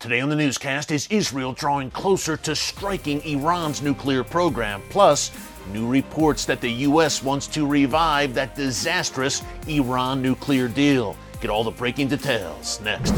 Today on the newscast, is Israel drawing closer to striking Iran's nuclear program? Plus, new reports that the U.S. wants to revive that disastrous Iran nuclear deal. Get all the breaking details next.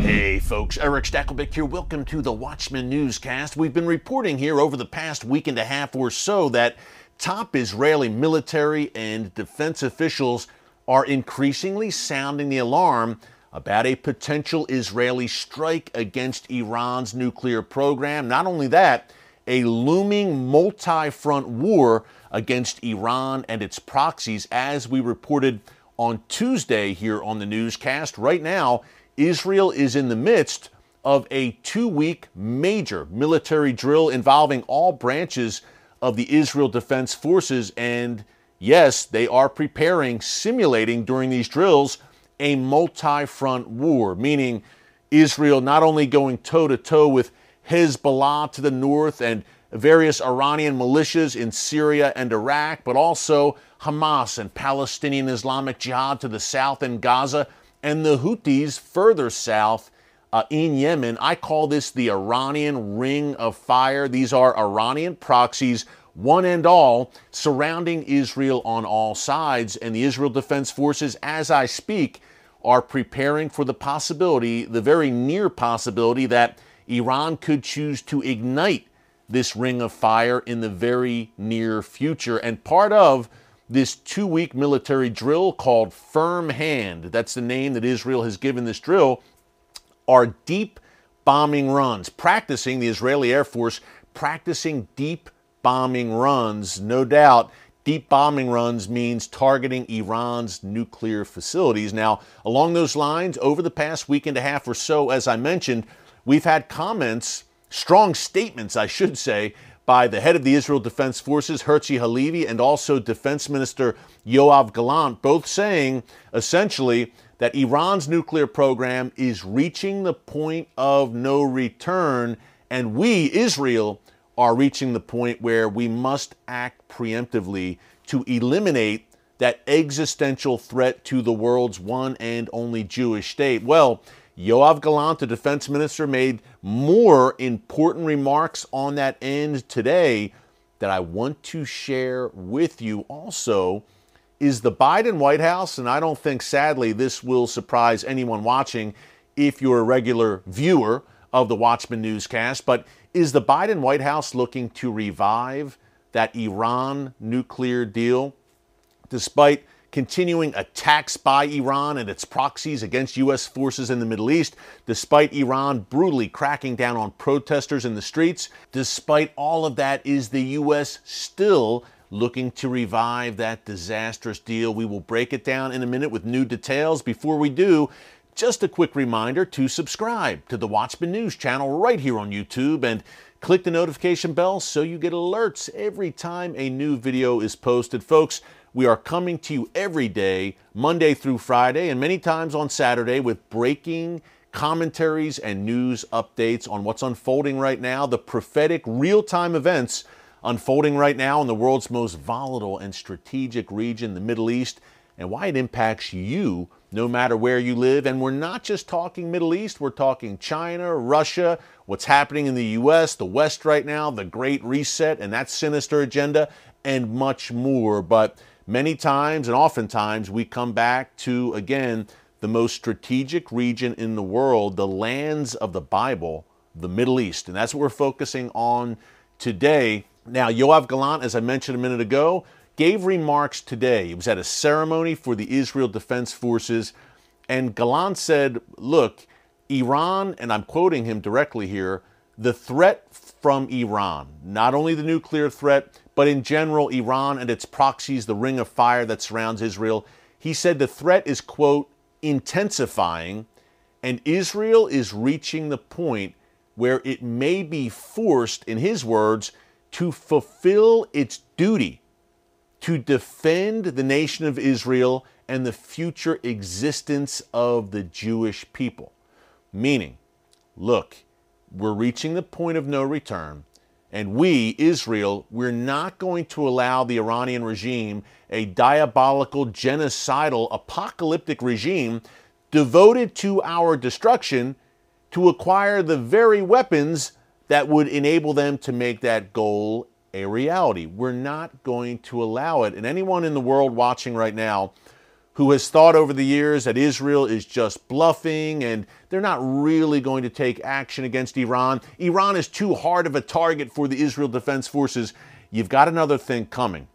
Hey folks, Erick Stakelbeck here. Welcome to the Watchman Newscast. We've been reporting here over the past week and a half or so that Top Israeli military and defense officials are increasingly sounding the alarm about a potential Israeli strike against Iran's nuclear program. Not only that, a looming multi front war against Iran and its proxies, as we reported on Tuesday here on the newscast. Right now, Israel is in the midst of a two week major military drill involving all branches of the Israel Defense Forces. And yes, they are preparing, simulating during these drills, a multi front war, meaning Israel not only going toe to toe with Hezbollah to the north and various Iranian militias in Syria and Iraq, but also Hamas and Palestinian Islamic Jihad to the south in Gaza, and the Houthis further south uh, in Yemen. I call this the Iranian Ring of Fire. These are Iranian proxies, one and all, surrounding Israel on all sides. And the Israel Defense Forces, as I speak, are preparing for the possibility, the very near possibility, that Iran could choose to ignite this ring of fire in the very near future. And part of this two week military drill called Firm Hand, that's the name that Israel has given this drill, are deep bombing runs, practicing the Israeli Air Force, practicing deep bombing runs. No doubt, deep bombing runs means targeting Iran's nuclear facilities. Now, along those lines, over the past week and a half or so, as I mentioned, we've had comments, strong statements, I should say, by the head of the Israel Defense Forces, Herzi Halevi, and also Defense Minister Yoav Gallant, both saying essentially that Iran's nuclear program is reaching the point of no return, and we, Israel, are reaching the point where we must act preemptively to eliminate that existential threat to the world's one and only Jewish state. Well, Yoav Gallant, the defense minister, made more important remarks on that end today that I want to share with you also is the Biden White House, and I don't think sadly this will surprise anyone watching if you're a regular viewer of the Watchman newscast, but is the Biden White House looking to revive that Iran nuclear deal despite continuing attacks by Iran and its proxies against U.S. forces in the Middle East, despite Iran brutally cracking down on protesters in the streets. Despite all of that, is the U.S. still looking to revive that disastrous deal. We will break it down in a minute with new details. Before we do, just a quick reminder to subscribe to the Watchman News channel right here on YouTube and click the notification bell so you get alerts every time a new video is posted. Folks, we are coming to you every day, Monday through Friday, and many times on Saturday with breaking commentaries and news updates on what's unfolding right now, the prophetic real time events unfolding right now in the world's most volatile and strategic region, the Middle East, and why it impacts you no matter where you live. And we're not just talking Middle East, we're talking China, Russia, what's happening in the US, the West right now, the Great Reset and that sinister agenda, and much more. But many times and oftentimes we come back to, again, the most strategic region in the world, the lands of the Bible, the Middle East. And that's what we're focusing on today. Now, Yoav Gallant, as I mentioned a minute ago, gave remarks today. He was at a ceremony for the Israel Defense Forces, and Gallant said, Look, Iran, and I'm quoting him directly here, the threat from Iran, not only the nuclear threat, but in general, Iran and its proxies, the ring of fire that surrounds Israel, he said the threat is, quote, intensifying, and Israel is reaching the point where it may be forced, in his words, to fulfill its duty to defend the nation of Israel and the future existence of the Jewish people. Meaning, look, we're reaching the point of no return, And we, Israel, we're not going to allow the Iranian regime, a diabolical, genocidal, apocalyptic regime devoted to our destruction, to acquire the very weapons that would enable them to make that goal a reality. We're not going to allow it. And anyone in the world watching right now, who has thought over the years that Israel is just bluffing and they're not really going to take action against Iran. Iran is too hard of a target for the Israel Defense Forces. You've got another thing coming.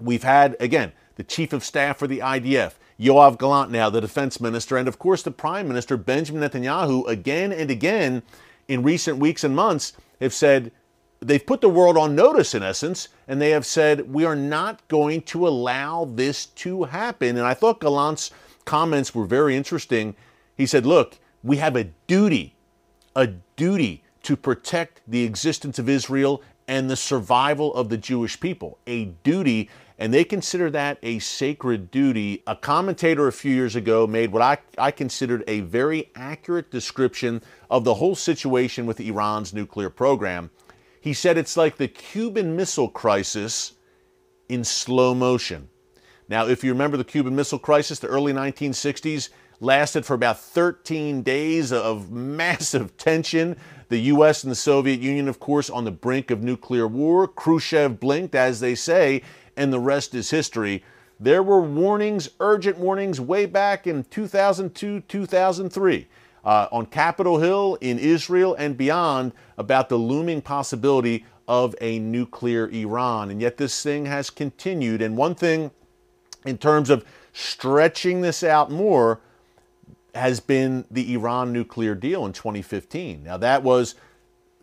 We've had, again, the chief of staff for the IDF, Yoav Gallant now, the defense minister, and of course the prime minister, Benjamin Netanyahu, again and again in recent weeks and months have said they've put the world on notice in essence and they have said we are not going to allow this to happen. And i thought gallant's comments were very interesting. He said look we have a duty a duty to protect the existence of israel and the survival of the jewish people a duty and they consider that a sacred duty. A commentator a few years ago made what I, I considered a very accurate description of the whole situation with Iran's nuclear program. He said it's like the Cuban Missile Crisis in slow motion. Now, if you remember the Cuban Missile Crisis, the early 1960s lasted for about 13 days of massive tension. The US and the Soviet Union, of course, on the brink of nuclear war. Khrushchev blinked, as they say, and the rest is history. There were warnings, urgent warnings, way back in 2002, 2003 uh, on Capitol Hill, in Israel, and beyond about the looming possibility of a nuclear Iran. And yet this thing has continued. And one thing, in terms of stretching this out more, has been the Iran nuclear deal in 2015. Now, that was,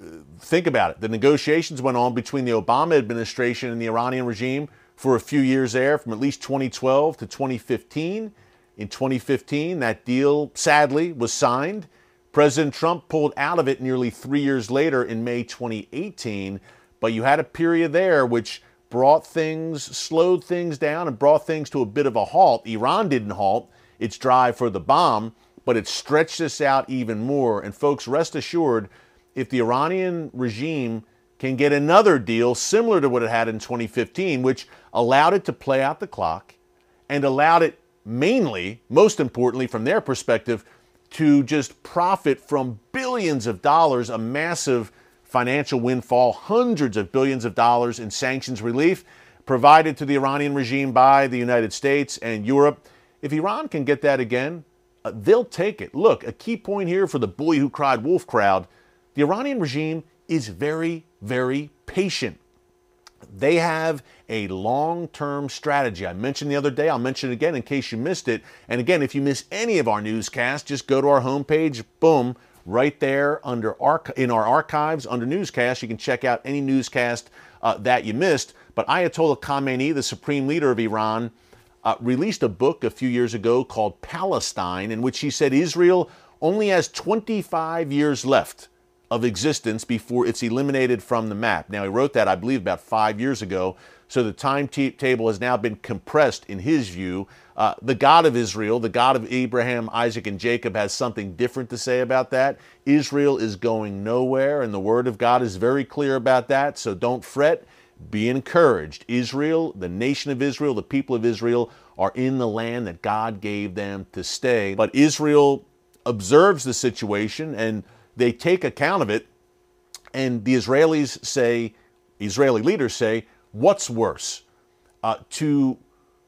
uh, think about it, the negotiations went on between the Obama administration and the Iranian regime for a few years there, from at least 2012 to 2015. In 2015, that deal sadly was signed. President Trump pulled out of it nearly three years later in May 2018. But you had a period there which brought things, slowed things down, and brought things to a bit of a halt. Iran didn't halt its drive for the bomb, but it stretched this out even more. And folks, rest assured, if the Iranian regime can get another deal similar to what it had in 2015, which allowed it to play out the clock and allowed it mainly, most importantly, from their perspective, to just profit from billions of dollars, a massive financial windfall, hundreds of billions of dollars in sanctions relief provided to the Iranian regime by the United States and Europe. If Iran can get that again, uh, they'll take it. Look, a key point here for the boy who cried wolf crowd the Iranian regime is very, very patient. They have a long term strategy. I mentioned the other day, I'll mention it again in case you missed it. And again, if you miss any of our newscasts, just go to our homepage, boom, right there under arch- in our archives under newscasts. You can check out any newscast uh, that you missed. But Ayatollah Khamenei, the supreme leader of Iran, uh, released a book a few years ago called Palestine, in which he said Israel only has 25 years left of existence before it's eliminated from the map. Now, he wrote that, I believe, about five years ago. So the timetable has now been compressed in his view. Uh, the God of Israel, the God of Abraham, Isaac, and Jacob, has something different to say about that. Israel is going nowhere, and the Word of God is very clear about that. So don't fret. Be encouraged. Israel, the nation of Israel, the people of Israel, are in the land that God gave them to stay. But Israel observes the situation and they take account of it, and the Israelis say, Israeli leaders say, what's worse? Uh, to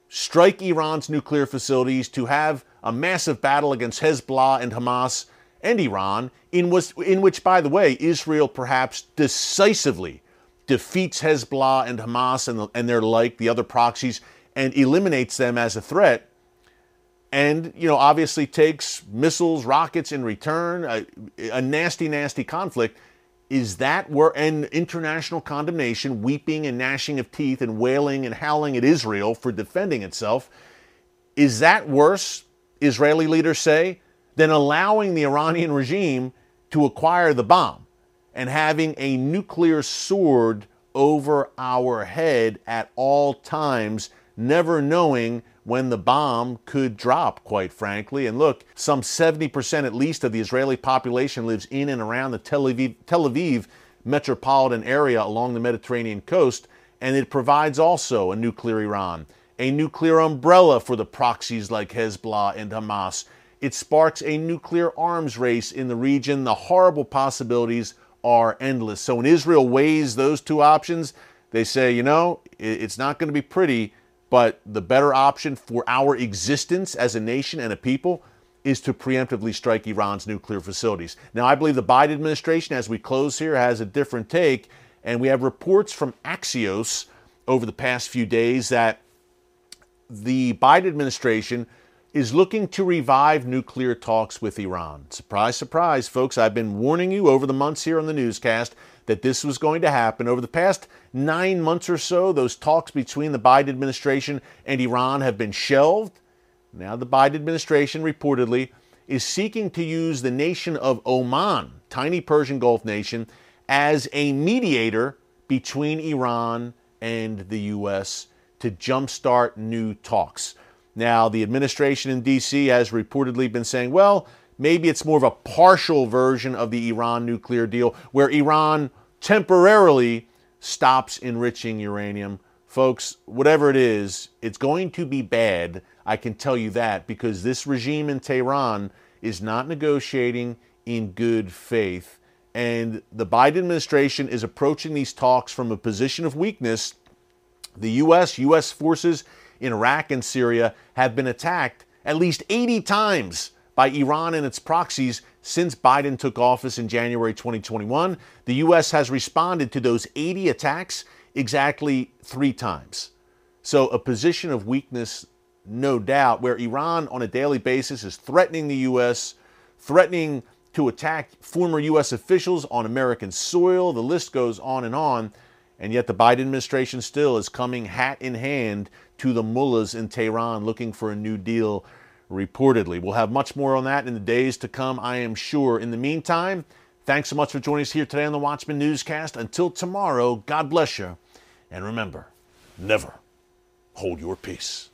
strike Iran's nuclear facilities, to have a massive battle against Hezbollah and Hamas and Iran, in, was, in which, by the way, Israel perhaps decisively defeats Hezbollah and Hamas and, and their like, the other proxies, and eliminates them as a threat, and you know obviously takes missiles rockets in return a, a, nasty nasty conflict. Is that where an international condemnation weeping and gnashing of teeth and wailing and howling at israel for defending itself is that worse israeli leaders say than allowing the iranian regime to acquire the bomb and having a nuclear sword over our head at all times never knowing when the bomb could drop, quite frankly. And look, some 70% at least of the Israeli population lives in and around the Tel Aviv, Tel Aviv metropolitan area along the Mediterranean coast, and it provides also a nuclear Iran, a nuclear umbrella for the proxies like Hezbollah and Hamas. It sparks a nuclear arms race in the region. The horrible possibilities are endless. So when Israel weighs those two options, they say, you know, it's not going to be pretty, but the better option for our existence as a nation and a people is to preemptively strike Iran's nuclear facilities. Now, I believe the Biden administration, as we close here, has a different take. And we have reports from Axios over the past few days that the Biden administration is looking to revive nuclear talks with Iran. Surprise, surprise, folks. I've been warning you over the months here on the newscast that this was going to happen. Over the past nine months or so, those talks between the Biden administration and Iran have been shelved. Now, the Biden administration reportedly is seeking to use the nation of Oman, tiny Persian Gulf nation, as a mediator between Iran and the U.S. to jumpstart new talks. Now, the administration in D.C. has reportedly been saying, well, maybe it's more of a partial version of the Iran nuclear deal where Iran temporarily stops enriching uranium. Folks, whatever it is, it's going to be bad. I can tell you that because this regime in Tehran is not negotiating in good faith. And the Biden administration is approaching these talks from a position of weakness. The U.S., U.S. forces in Iraq and Syria have been attacked at least 80 times by Iran and its proxies since Biden took office in January 2021. The U.S. has responded to those 80 attacks exactly three times. So, a position of weakness, no doubt, where Iran on a daily basis is threatening the U.S., threatening to attack former U.S. officials on American soil. The list goes on and on. And yet, the Biden administration still is coming hat in hand to the mullahs in Tehran looking for a new deal, reportedly. We'll have much more on that in the days to come, I am sure. In the meantime, thanks so much for joining us here today on the Watchman Newscast. Until tomorrow, God bless you. And remember, never hold your peace.